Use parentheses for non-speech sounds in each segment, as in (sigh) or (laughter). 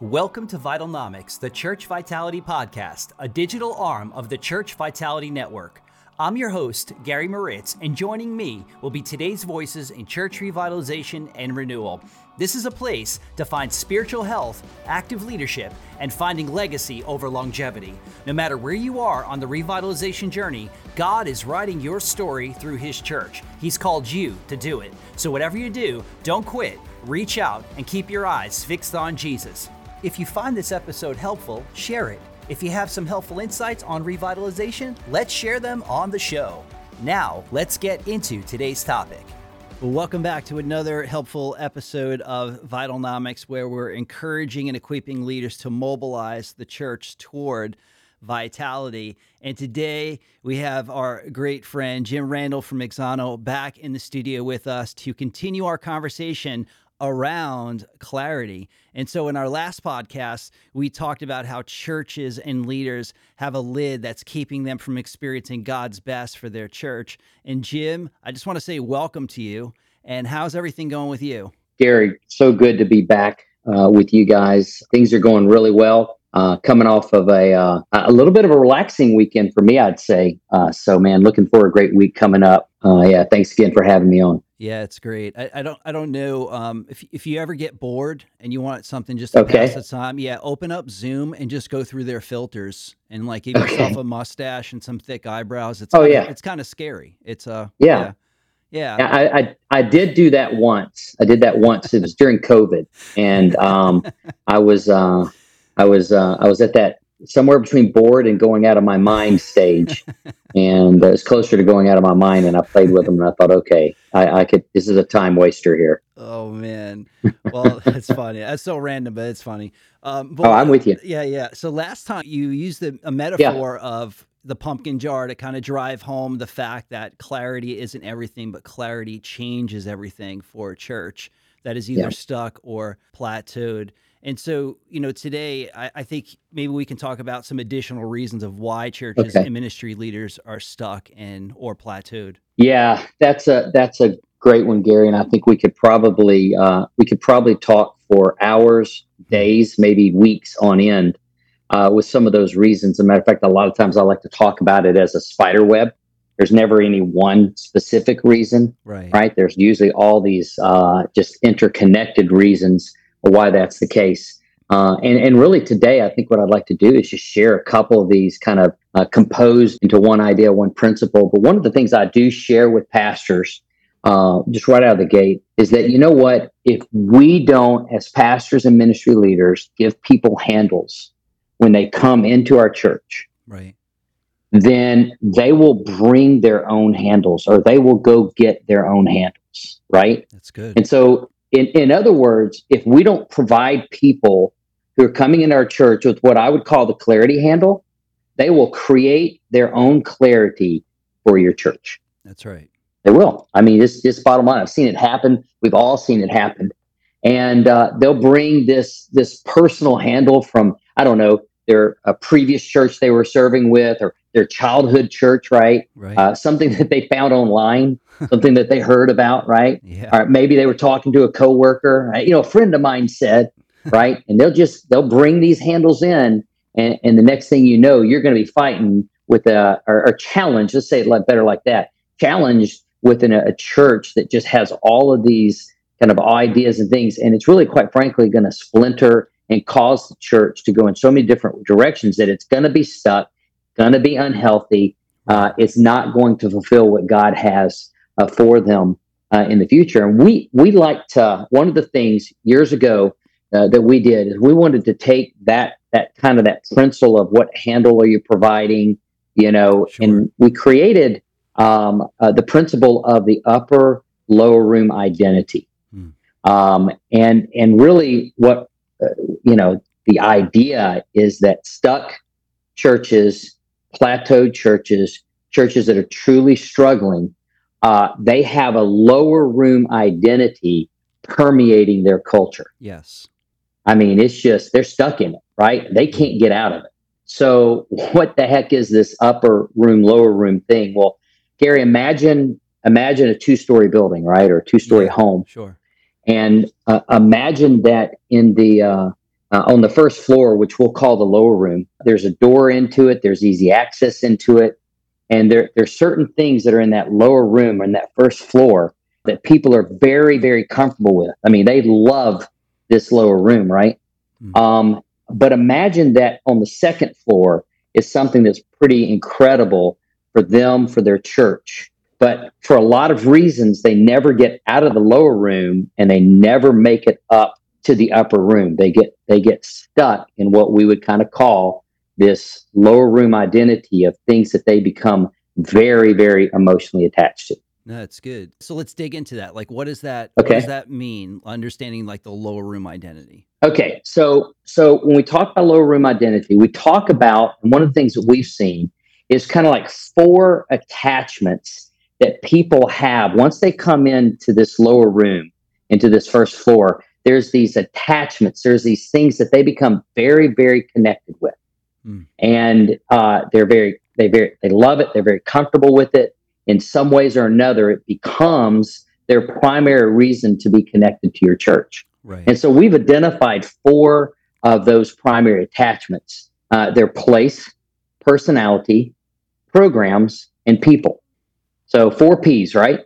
Welcome to Vitalnomics, the Church Vitality Podcast, a digital arm of the Church Vitality Network. I'm your host, Gary Moritz, and joining me will be today's voices in church revitalization and renewal. This is a place to find spiritual health, active leadership, and finding legacy over longevity. No matter where you are on the revitalization journey, God is writing your story through His church. He's called you to do it. So, whatever you do, don't quit, reach out, and keep your eyes fixed on Jesus. If you find this episode helpful, share it. If you have some helpful insights on revitalization, let's share them on the show. Now, let's get into today's topic. Welcome back to another helpful episode of Vitalnomics, where we're encouraging and equipping leaders to mobilize the church toward vitality. And today we have our great friend Jim Randall from Auxano back in the studio with us to continue our conversation around clarity. And so in our last podcast, we talked about how churches and leaders have a lid that's keeping them from experiencing God's best for their church. And Jim, I just want to say welcome to you. And how's everything going with you? Gary, so good to be back uh, with you guys. Things are going really well. Uh, coming off of a uh, a little bit of a relaxing weekend for me, I'd say. Uh, so, man, looking for a great week coming up. Uh, yeah, thanks again for having me on. Yeah, it's great. I, I don't I don't know um, if if you ever get bored and you want something just to okay. pass the time. Yeah, open up Zoom and just go through their filters and like give yourself a mustache and some thick eyebrows. It's oh kinda, yeah, it's kind of scary. It's uh yeah. yeah. yeah. I, I I did do that once. I did that once. It was during COVID, and um, I was uh, I was uh, I was at that somewhere between bored and going out of my mind stage. (laughs) and uh, it's closer to going out of my mind. And I played with them and I thought, okay, I, I could, this is a time waster here. Oh man. Well, (laughs) that's funny. That's so random, but it's funny. Um, but, oh, I'm with you. Yeah. Yeah. So last time you used the, a metaphor yeah. of the pumpkin jar to kind of drive home the fact that clarity isn't everything, but clarity changes everything for a church that is either yeah. stuck or plateaued. And so, you know, today I, I, think maybe we can talk about some additional reasons of why churches okay. and ministry leaders are stuck and or plateaued. Yeah, that's a that's a great one, Gary. And I think we could probably uh, we could probably talk for hours, days, maybe weeks on end uh, with some of those reasons. As a matter of fact, a lot of times I like to talk about it as a spider web. There's never any one specific reason, right? Right. There's usually all these uh, just interconnected reasons why that's the case. Uh, and, and really today, I think what I'd like to do is just share a couple of these kind of uh, composed into one idea, one principle. But one of the things I do share with pastors, uh, just right out of the gate, is that, you know what? If we don't, as pastors and ministry leaders, give people handles when they come into our church, right? Then they will bring their own handles or they will go get their own handles, right? That's good. And so in, in other words, if we don't provide people who are coming in our church with what I would call the clarity handle, they will create their own clarity for your church. That's right. They will. I mean, this just bottom line. I've seen it happen. We've all seen it happen, and uh, they'll bring this this personal handle from I don't know their a previous church they were serving with or their childhood church, right? Right. Uh, something (laughs) that they found online, (laughs) something that they heard about, right? Yeah. Or maybe they were talking to a coworker. You know, a friend of mine said, right? and they'll just they'll bring these handles in, and, and the next thing you know, you're going to be fighting with a or, or challenge. Let's say it like better like that. Challenge within a, a church that just has all of these kind of ideas and things, and it's really, quite frankly, going to splinter and cause the church to go in so many different directions that it's going to be stuck going to be unhealthy. Uh, it's not going to fulfill what God has uh, for them uh, in the future. And we we like to one of the things years ago uh, that we did is we wanted to take that that kind of that principle of what handle are you providing, you know, sure. and we created um, uh, the principle of the upper lower room identity. Hmm. Um, and and really what uh, you know the idea is that stuck churches plateaued churches, churches that are truly struggling, uh, they have a lower room identity permeating their culture. Yes. I mean, it's just, they're stuck in it, right? They can't get out of it. So, what the heck is this upper room, lower room thing? Well, Gary, imagine imagine a two story building, right, or a two story yeah, home. Sure. And uh, imagine that in the uh, uh, on the first floor, which we'll call the lower room. There's a door into it. There's easy access into it, and there there's certain things that are in that lower room or in that first floor that people are very very comfortable with. I mean, they love this lower room, right? Mm-hmm. Um, but imagine that on the second floor is something that's pretty incredible for them for their church. But for a lot of reasons, they never get out of the lower room and they never make it up to the upper room. They get they get stuck in what we would kind of call this lower room identity of things that they become very, very emotionally attached to. That's good. So let's dig into that. Like, what does that? Okay. What does that mean? Understanding like the lower room identity. Okay, so so when we talk about lower room identity, we talk about one of the things that we've seen is kind of like four attachments that people have once they come into this lower room, into this first floor. There's these attachments. There's these things that they become very, very connected with, mm. and uh, they're very, they very, they love it. They're very comfortable with it in some ways or another, it becomes their primary reason to be connected to your church. Right. And so we've identified four of those primary attachments uh, their place, personality, programs, and people. So four P's, right?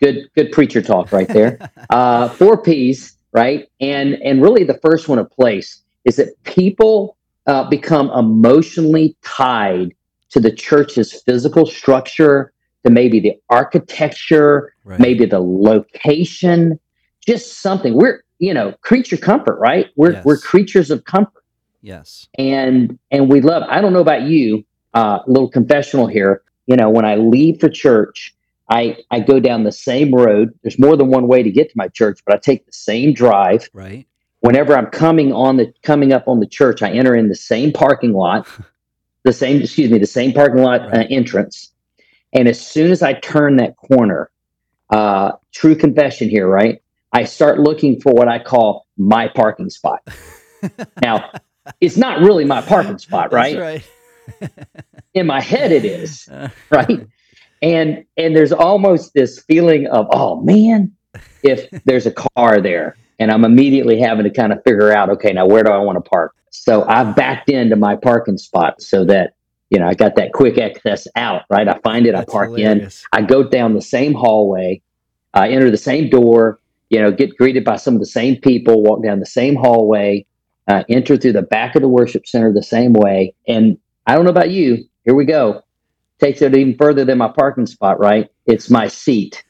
Good, good preacher talk right there. (laughs) uh, four P's, right? And and really the first one of place is that people uh, become emotionally tied to the church's physical structure, to maybe the architecture, right. maybe the location, just something. We're, you know, creature comfort, right? We're yes. we're creatures of comfort. Yes. And and we love, I don't know about you, uh, a little confessional here. You know, when I leave for church, I I go down the same road. There's more than one way to get to my church, but I take the same drive. Right. Whenever I'm coming on the coming up on the church, I enter in the same parking lot, (laughs) the same excuse me, the same parking lot uh, entrance and as soon as I turn that corner, uh, true confession here, right? I start looking for what I call my parking spot. (laughs) now, it's not really my parking spot, right? right. (laughs) In my head, it is, right? And and there's almost this feeling of, oh man, if there's a car there, and I'm immediately having to kind of figure out, okay, now where do I want to park? So I've backed into my parking spot so that you know, I got that quick access out, right? I find it, That's I park hilarious. in, I go down the same hallway, I enter the same door, you know, get greeted by some of the same people, walk down the same hallway, uh, enter through the back of the worship center the same way. And I don't know about you, here we go. Takes it even further than my parking spot, right? It's my seat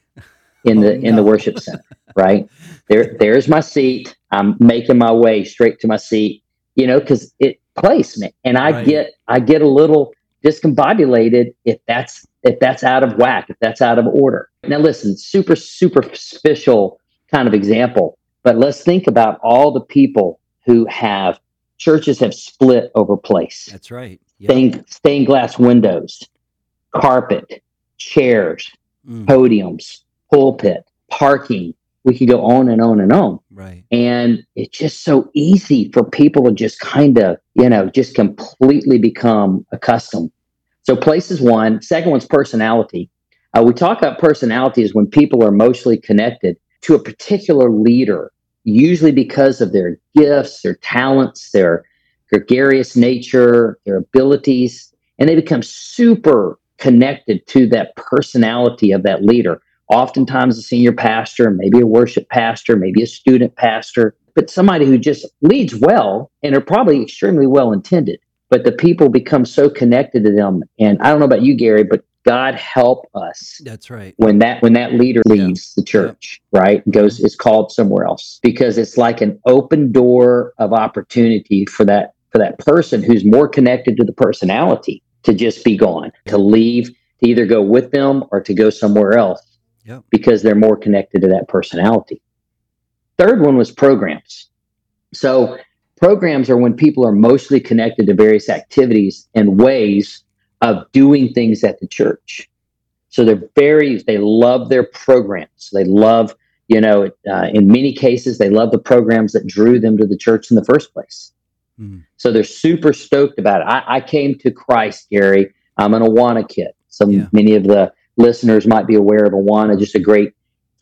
in the (laughs) oh, no. in the worship center, right? There there's my seat. I'm making my way straight to my seat, you know, because it placement and i right. get i get a little discombobulated if that's if that's out of whack if that's out of order now listen super superficial kind of example but let's think about all the people who have churches have split over place that's right yep. stained, stained glass windows carpet chairs mm. podiums pulpit parking we could go on and on and on. Right. And it's just so easy for people to just kind of, you know, just completely become accustomed. So place is one. Second one's personality. Uh, we talk about personality is when people are emotionally connected to a particular leader, usually because of their gifts, their talents, their gregarious nature, their abilities, and they become super connected to that personality of that leader oftentimes a senior pastor, maybe a worship pastor, maybe a student pastor, but somebody who just leads well and are probably extremely well intended. But the people become so connected to them. And I don't know about you, Gary, but God help us. That's right. When that when that leader leaves yeah. the church, yeah. right, goes is called somewhere else because it's like an open door of opportunity for that for that person who's more connected to the personality to just be gone, to leave, to either go with them or to go somewhere else yep. because they're more connected to that personality. Third one was programs. So programs are when people are mostly connected to various activities and ways of doing things at the church. So they're very, they love their programs. They love, you know, uh, in many cases, they love the programs that drew them to the church in the first place. Mm. So they're super stoked about it. I, I, came to Christ, Gary. I'm an Awana kid. So yeah. many of the listeners might be aware of Awana, just a great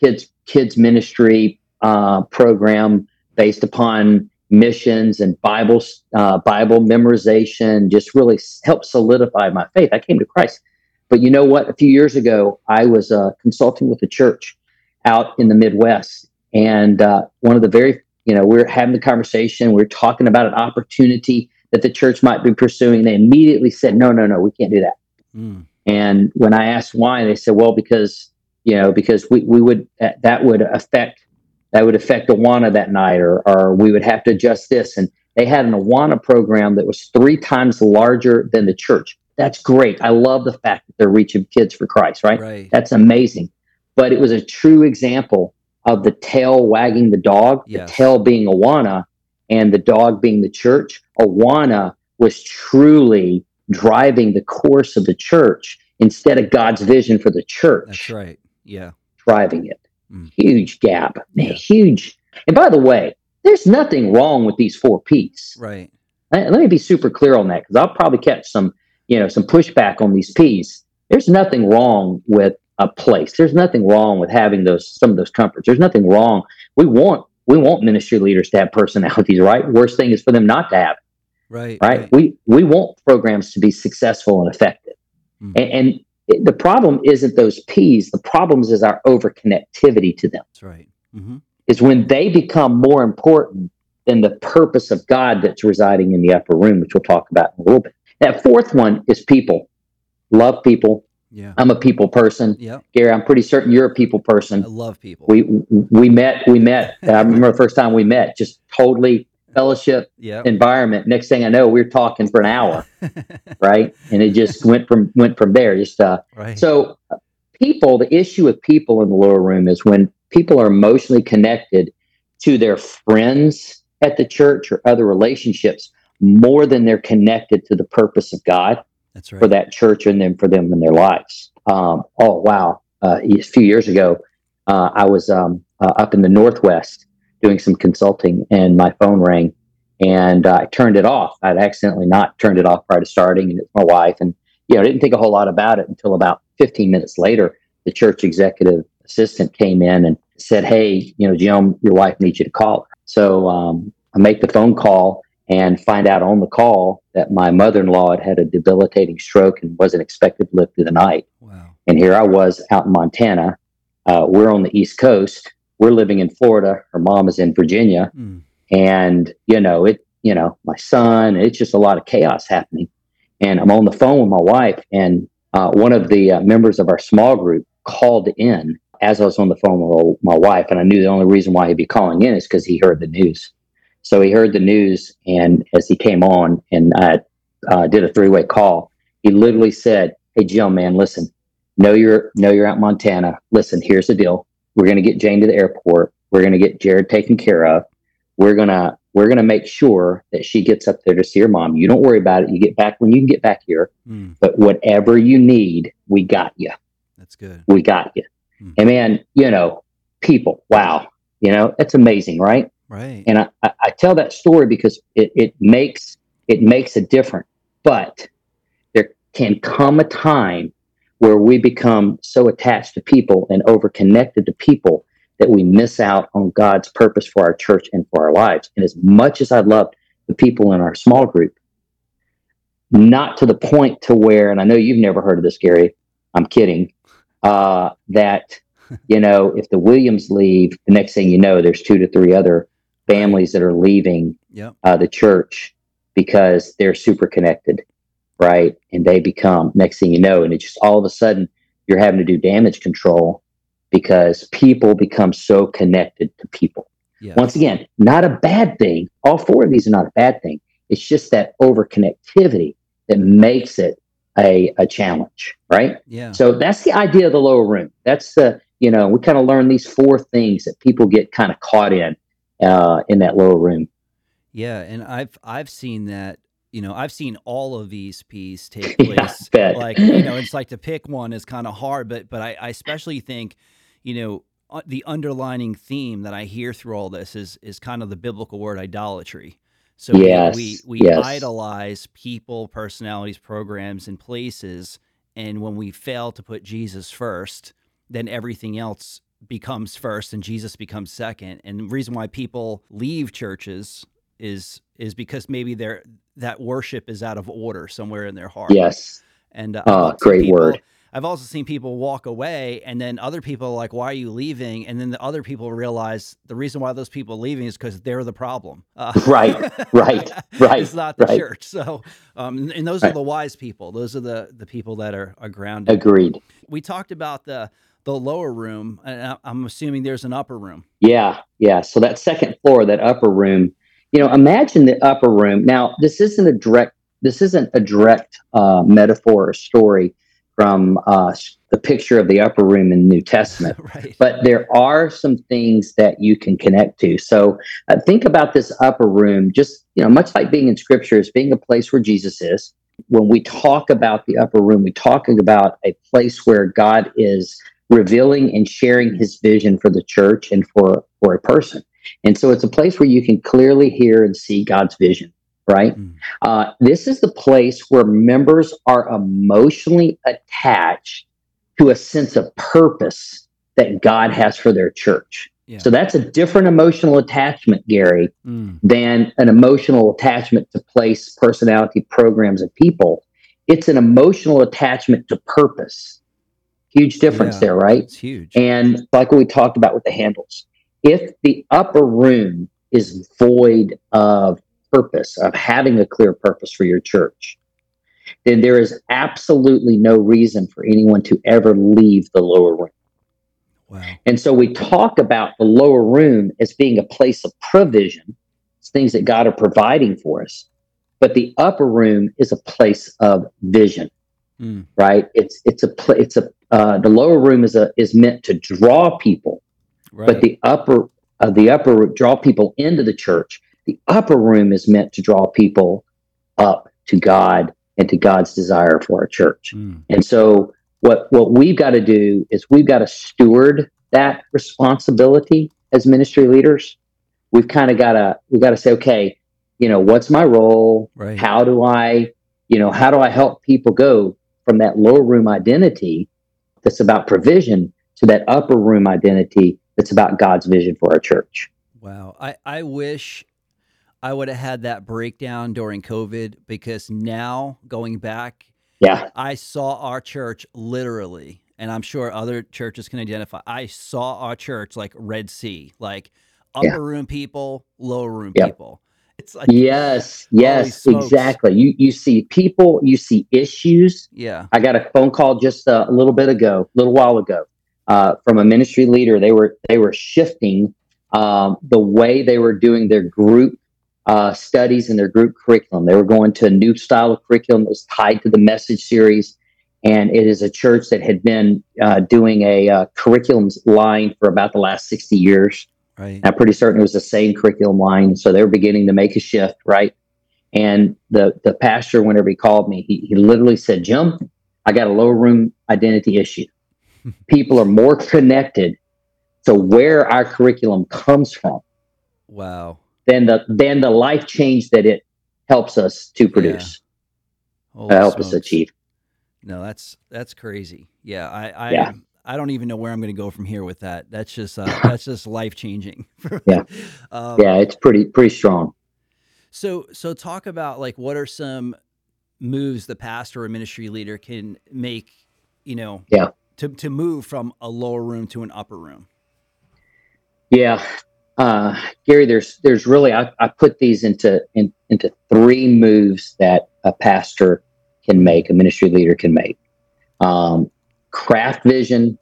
kids kids ministry uh, program based upon missions and Bible uh, Bible memorization just really helped solidify my faith. I came to Christ. But you know what? A few years ago, I was uh, consulting with a church out in the Midwest, and uh, one of the very, you know, we are having the conversation. We are talking about an opportunity that the church might be pursuing. They immediately said, "No, no, no, we can't do that." Mm. And when I asked why, they said, "Well, because you know, because we we would that would affect that would affect Awana that night, or, or we would have to adjust this. And they had an Awana program that was three times larger than the church. That's great. I love the fact that they're reaching kids for Christ, right? right. That's amazing. But it was a true example of the tail wagging the dog, yes. the tail being Awana, and the dog being the church. Awana was truly driving the course of the church instead of God's vision for the church. That's right. Yeah. Driving it. Mm. Huge gap, yeah. huge. And by the way, there's nothing wrong with these four P's. Right. Let, let me be super clear on that because I'll probably catch some, you know, some pushback on these P's. There's nothing wrong with a place. There's nothing wrong with having those some of those comforts. There's nothing wrong. We want we want ministry leaders to have personalities, right? Worst thing is for them not to have. Right. Right. right. We we want programs to be successful and effective. Mm. And, and the problem isn't those P's. The problem is our over connectivity to them. That's right. Mm-hmm. Is when they become more important than the purpose of God that's residing in the upper room, which we'll talk about in a little bit. That fourth one is people. Love people. Yeah. I'm a people person. Yeah. Gary, I'm pretty certain you're a people person. I love people. We we met, we met. (laughs) I remember the first time we met, just totally fellowship yep. environment. Next thing I know, we are talking for an hour, (laughs) right? And it just went from went from there. Just uh, right. so people. The issue with people in the lower room is when people are emotionally connected to their friends at the church or other relationships more than they're connected to the purpose of God That's right. for that church and then for them in their lives. Um, oh wow! Uh, a few years ago, uh, I was um, uh, up in the Northwest doing some consulting and my phone rang and uh, I turned it off. I'd accidentally not turned it off prior to starting, and it's my wife. And you know, I didn't think a whole lot about it until about 15 minutes later. The church executive assistant came in and said, "Hey, you know, Jim, your wife needs you to call her." So um, I make the phone call and find out on the call that my mother-in-law had had a debilitating stroke and wasn't expected to live through the night. Wow. And here I was out in Montana. Uh, we're on the East Coast we're living in Florida. Her mom is in Virginia. Mm. And, you know, it, you know, my son, it's just a lot of chaos happening. And I'm on the phone with my wife, and uh, one of the uh, members of our small group called in as I was on the phone with my wife. And I knew the only reason why he'd be calling in is because he heard the news. So he heard the news, and as he came on and I uh, did a three way call, he literally said, Hey, Jim, man, listen, know you're, know you're out Montana. Listen, here's the deal. We're going to get Jane to the airport. We're going to get Jared taken care of. We're going to we're going to make sure that she gets up there to see her mom. You don't worry about it. You get back when you can get back here. Mm. But whatever you need, we got you. That's good. We got you. Mm. And man, you know, people, wow, you know, that's amazing, right? Right. And I, I tell that story because it, it makes it makes a difference. But there can come a time where we become so attached to people and overconnected to people that we miss out on God's purpose for our church and for our lives. And as much as I love the people in our small group, not to the point to where, and I know you've never heard of this, Gary. I'm kidding. Uh, that (laughs) you know, if the Williams leave, the next thing you know, there's two to three other families that are leaving yep. uh, the church because they're super connected right? And they become next thing you know, and it just all of a sudden you're having to do damage control because people become so connected to people. Once again, not a bad thing. All four of these are not a bad thing. It's just that over connectivity that makes it a, a challenge, right? Yeah. So that's the idea of the lower room. That's the, you know, we kind of learn these four things that people get kind of caught in uh, in that lower room. Yeah, and I've I've seen that you know, I've seen all of these pieces (laughs) take place. Yeah, like, you know, it's (laughs) like to pick one is kind of hard, but but I, I especially think, you know, uh, the underlining theme that I hear through all this is is kind of the biblical word idolatry. So yes, we we, yes. idolize people, personalities, programs, and places, and when we fail to put Jesus first, then everything else becomes first and Jesus becomes second. And the reason why people leave churches is is because maybe their that worship is out of order somewhere in their heart. Yes. And uh, seen great people- word. I've also seen people walk away, and then other people are like, "Why are you leaving?" And then the other people realize the reason why those people are leaving is because they're the problem. Uh, Right, right, (laughs) right, It's not the right. church. So, um, and- those are the wise people. Those are the the people that are are grounded. Agreed. We talked about the the lower room, and I- I'm assuming there's an upper room. Yeah, yeah. So that second floor, that upper room, you know, imagine the upper room. Now, this isn't a direct, this isn't a direct uh, metaphor or story from uh, the picture of the upper room in the New Testament. (laughs) right. but there are some things that you can connect to. So uh, think about this upper room, just you know, much like being in Scripture, is being a place where Jesus is. When we talk about the upper room, we're talking about a place where God is revealing and sharing His vision for the church and for for a person. And so it's a place where you can clearly hear and see God's vision. Right. Mm. Uh, this is the place where members are emotionally attached to a sense of purpose that God has for their church. Yeah. So that's a different emotional attachment, Gary, Mm. than an emotional attachment to place, personality, programs, and people. It's an emotional attachment to purpose. Huge difference Yeah. there, right? It's huge. And like what we talked about with the handles, if the upper room is void of purpose, of having a clear purpose for your church, then there is absolutely no reason for anyone to ever leave the lower room. wow. And so we talk about the lower room as being a place of provision, it's things that God are providing for us. But the upper room is a place of vision, Mm. right? It's it's a it's a uh, the lower room is a is meant to draw people Right. but the upper uh, the upper draw people into the church the upper room is meant to draw people up to god and to god's desire for our church Mm. and so what what we've got to do is we've got to steward that responsibility as ministry leaders we've kind of got to we've got to say okay you know what's my role Right. how do i you know how do i help people go from that lower room identity that's about provision to that upper room identity that's about god's vision for our church Wow. I, I wish I would have had that breakdown during COVID because now going back, yeah I saw our church literally, and I'm sure other churches can identify. I saw our church like Red Sea, like upper Yeah. room people, lower room Yep. people. It's like, yes yes exactly you you see people you see issues yeah. i got a phone call just a little bit ago a little while ago uh, from a ministry leader they were they were shifting um, the way they were doing their group uh, studies and their group curriculum they were going to a new style of curriculum that was tied to the message series and it is a church that had been uh, doing a uh, curriculum line for about the last 60 years Right. I'm pretty certain it was the same curriculum line. So they were beginning to make a shift, right? And the the pastor, whenever he called me, he, he literally said, Jim, I got a lower room identity issue. People are more connected to where our curriculum comes from Wow. than the than the life change that it helps us to produce, Holy uh, help us achieve. No, that's that's crazy. Yeah, I I Yeah. I don't even know where I'm going to go from here with that. That's just uh, (laughs) that's just life changing. (laughs) Yeah. um, Yeah, it's pretty pretty strong. So so talk about like what are some moves the pastor or ministry leader can make, you know, Yeah. To to move from a lower room to an upper room. Yeah, uh, Gary, there's there's really I, I put these into in, into three moves that a pastor can make, a ministry leader can make. Um, craft vision,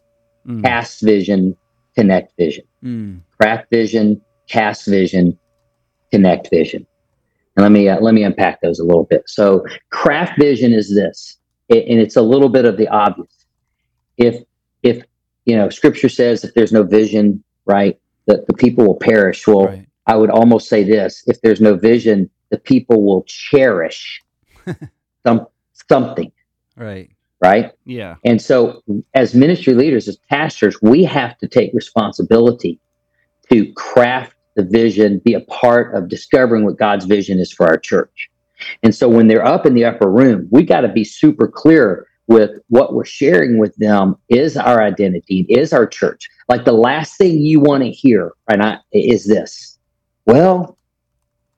Mm, cast vision, connect vision. mm, Craft vision, cast vision, connect vision. And let me uh, let me unpack those a little bit. So, craft vision is this, and it's a little bit of the obvious. If if you know, Scripture says if there's no vision, right, that the people will perish. Well, right. I would almost say this: if there's no vision, the people will cherish (laughs) some something, Right. right? Yeah. And so, as ministry leaders, as pastors, we have to take responsibility to craft the vision, be a part of discovering what God's vision is for our church. And so, when they're up in the upper room, we got to be super clear with what we're sharing with them is our identity, is our church. Like the last thing you want to hear, right, I- is this. Well,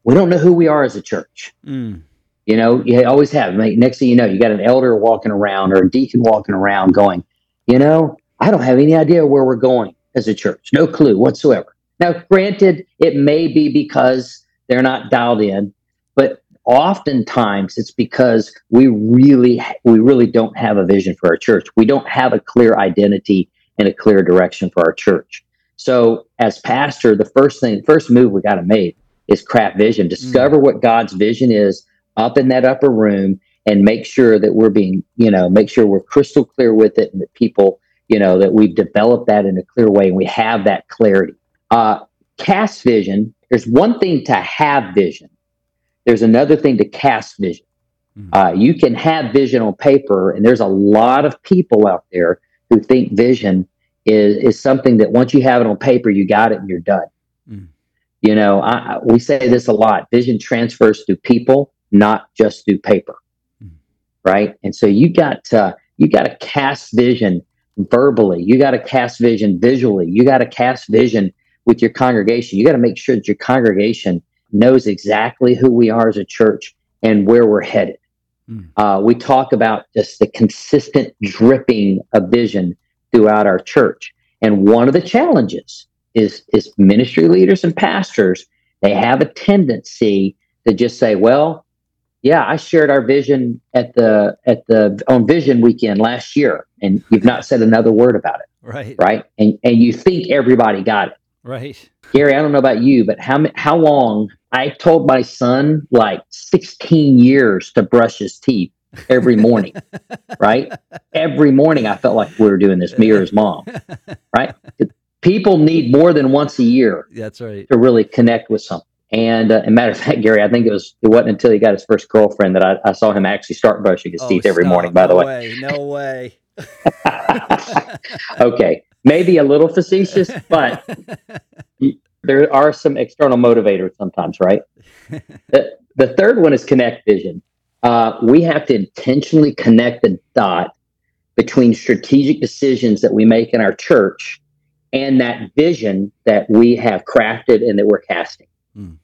we don't know who we are as a church. Mm. You know, you always have. Next thing you know, you got an elder walking around or a deacon walking around going, you know, I don't have any idea where we're going as a church. No clue whatsoever. Now, granted, it may be because they're not dialed in, but oftentimes it's because we really we really don't have a vision for our church. We don't have a clear identity and a clear direction for our church. So, as pastor, the first thing, first move we got to make is craft vision. Discover mm. what God's vision is up in that upper room and make sure that we're being, you know, make sure we're crystal clear with it and that people, you know, that we've developed that in a clear way and we have that clarity. Uh, cast vision, there's one thing to have vision, there's another thing to cast vision. Mm-hmm. Uh, you can have vision on paper, and there's a lot of people out there who think vision is, is something that once you have it on paper, you got it and you're done. Mm. You know, I, we say this a lot vision transfers through people not just through paper. Mm-hmm. Right. And so you got to, you got to cast vision verbally. You got to cast vision visually. You got to cast vision with your congregation. You got to make sure that your congregation knows exactly who we are as a church and where we're headed. Mm. Uh, we talk about just the consistent dripping of vision throughout our church. And one of the challenges is, is ministry leaders and pastors, they have a tendency to just say, well, yeah, I shared our vision at the at the on Vision Weekend last year, and you've not said another word about it. (laughs) Right. Right. And and you think everybody got it. Right. Gary, I don't know about you, but how how long I told my son like 16 years to brush his teeth every morning. (laughs) right? Every morning I felt like we were doing this, me or his mom. (laughs) Right? People need more than once a year. That's right. To really connect with something. And, uh, matter of fact, Gary, I think it was it wasn't until he got his first girlfriend that I, I saw him actually start brushing his oh, teeth every stop. morning. By no the way, way. no way. (laughs) okay, maybe a little facetious, but there are some external motivators sometimes, right? (laughs) the, the third one is connect vision. Uh, we have to intentionally connect the dot between strategic decisions that we make in our church and that vision that we have crafted and that we're casting. Mm.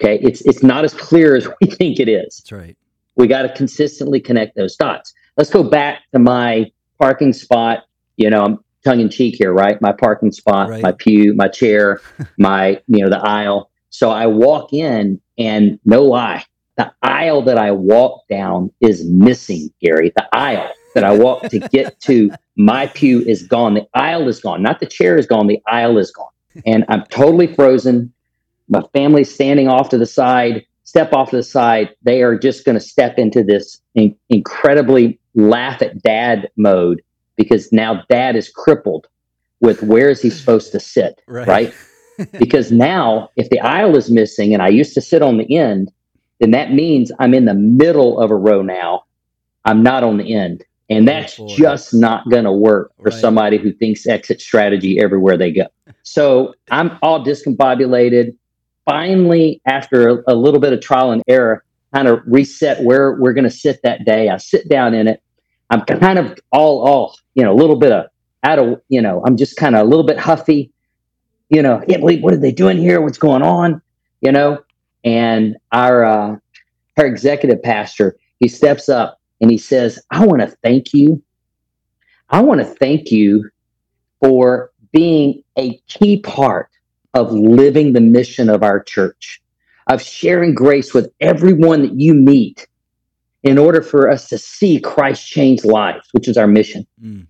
Okay, it's it's not as clear as we (laughs) think it is. That's right. We got to consistently connect those dots. Let's go back to my parking spot. You know, I'm tongue in cheek here, right? My parking spot, right. my pew, my chair, (laughs) my you know the aisle. So I walk in, and no lie, the aisle that I walk down is missing, Gary. The aisle that I walk to get (laughs) to my pew is gone. The aisle is gone. Not the chair is gone. The aisle is gone. And I'm totally frozen my family's standing off to the side, step off to the side. They are just going to step into this in- incredibly laugh at dad mode because now dad is crippled with where is he supposed to sit, (laughs) right? right? because now if the aisle is missing and I used to sit on the end, then that means I'm in the middle of a row now. I'm not on the end. And oh, that's oh, just not going to work for right. somebody who thinks exit strategy everywhere they go. So I'm all discombobulated finally, after a, a little bit of trial and error, kind of reset where we're going to sit that day. I sit down in it. I'm kind of all, all, you know, a little bit of out of, you know, I'm just kind of a little bit huffy. You know, can't believe what are they doing here? What's going on? You know, and our uh, our executive pastor, he steps up and he says, "I want to thank you. I want to thank you for being a key part of living the mission of our church, of sharing grace with everyone that you meet in order for us to see Christ change lives, which is our mission. Mm.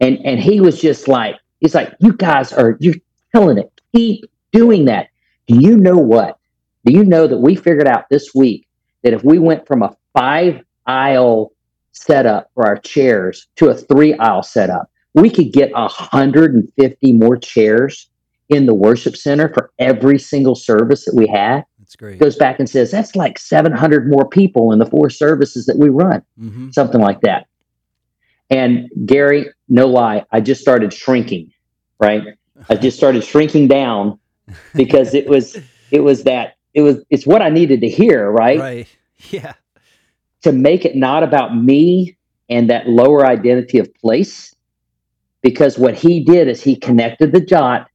And and he was just like, he's like, you guys are you're killing it. Keep doing that. Do you know what? Do you know that we figured out this week that if we went from a five aisle setup for our chairs to a three aisle setup, we could get 150 more chairs in the worship center for every single service that we had. That's great. Goes back and says that's like 700 more people in the four services that we run, mm-hmm. something like that. And Gary, no lie, I just started shrinking, right? I (laughs) just started shrinking down because it was it was that it was it's what I needed to hear, right? Right. (laughs) Yeah. To make it not about me and that lower identity of place. Because what he did is he connected the dot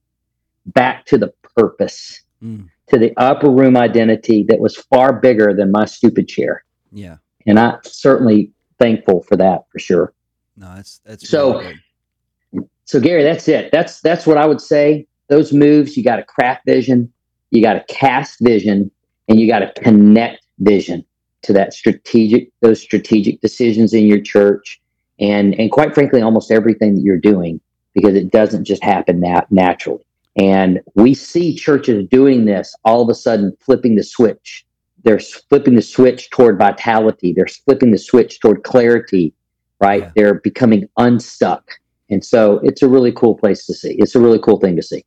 back to the purpose. Mm. To the upper room identity that was far bigger than my stupid chair. Yeah. And I'm certainly thankful for that for sure. No, that's that's So- really. So Gary, that's it. That's that's what I would say. Those moves, you got to craft vision, you got to cast vision, and you got to connect vision to that strategic those strategic decisions in your church, and and quite frankly, almost everything that you're doing, because it doesn't just happen nat- naturally. And we see churches doing this all of a sudden, flipping the switch. They're flipping the switch toward vitality. They're flipping the switch toward clarity. Right? Yeah. They're becoming unstuck. And so it's a really cool place to see. It's a really cool thing to see.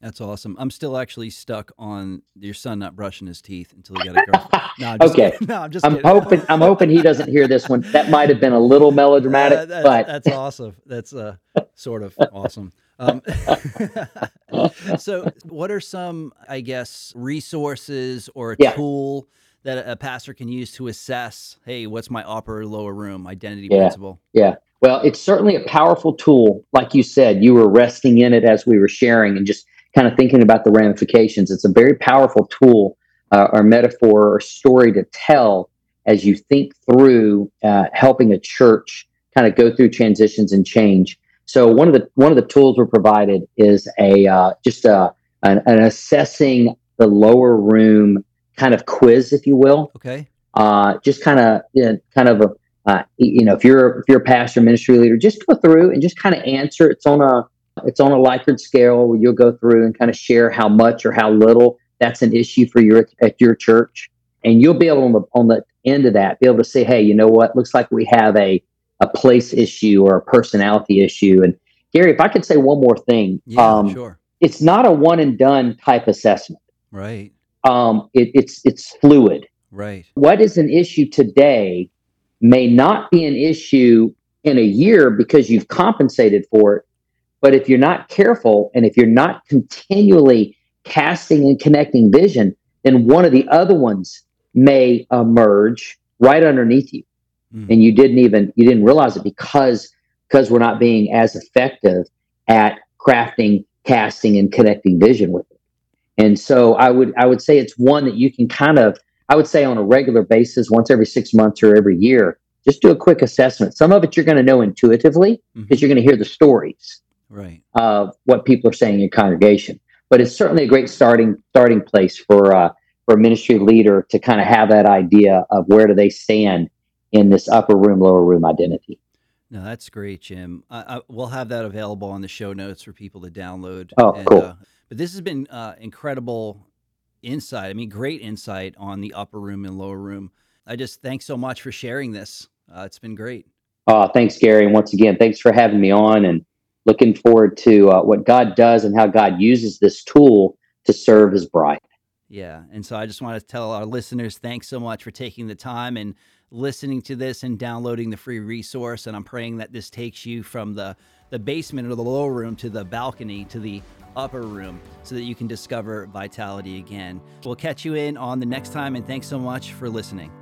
That's awesome. I'm still actually stuck on your son not brushing his teeth until he got a girlfriend. (laughs) No, I'm just Okay. kidding. (laughs) No, I'm just I'm kidding. hoping I'm hoping he doesn't hear this one. That might have been a little (laughs) melodramatic, Uh, that's, but that's awesome. That's uh, sort of awesome. Um, (laughs) (laughs) so, what are some, I guess, resources or a Yeah. tool that a pastor can use to assess, hey, what's my upper or lower room identity Yeah. principle? yeah. Well, it's certainly a powerful tool. Like you said, you were resting in it as we were sharing and just kind of thinking about the ramifications. It's a very powerful tool uh, or metaphor or story to tell as you think through uh, helping a church kind of go through transitions and change. So one of the one of the tools we're provided is a uh, just a an, an assessing the lower room kind of quiz, if you will. Okay. uh, just kind of you know, kind of a uh, you know if you're if you're a pastor ministry leader just go through and just kind of answer it's on a it's on a likert scale where you'll go through and kind of share how much or how little that's an issue for your at your church and you'll be able on the on the end of that be able to say hey you know what looks like we have a a place issue or a personality issue and gary if i could say one more thing Yeah, um, sure. it's not a one and done type assessment Right. um, it, it's it's fluid Right. what is an issue today may not be an issue in a year because you've compensated for it. But if you're not careful and if you're not continually casting and connecting vision, then one of the other ones may emerge right underneath you. Mm. And you didn't even you didn't realize it because because we're not being as effective at crafting, casting, and connecting vision with it. And so I would I would say it's one that you can kind of I would say on a regular basis, once every six months or every year, just do a quick assessment. Some of it you're going to know intuitively because you're going to hear the stories Right. of what people are saying in your congregation. But it's certainly a great starting starting place for uh, for a ministry leader to kind of have that idea of where do they stand in this upper room, lower room identity. No, that's great, Jim. I, I, we'll have that available on the show notes for people to download. Oh, cool. Uh, but this has been uh, incredible insight. I mean, great insight on the upper room and lower room. I just thanks so much for sharing this. Uh, it's been great. Uh, thanks, Gary, and once again, thanks for having me on. And looking forward to uh, what God does and how God uses this tool to serve His bride. Yeah. And so I just want to tell our listeners thanks so much for taking the time and listening to this and downloading the free resource. And I'm praying that this takes you from the, the basement or the lower room to the balcony to the upper room so that you can discover vitality again. We'll catch you in on the next time. And thanks so much for listening.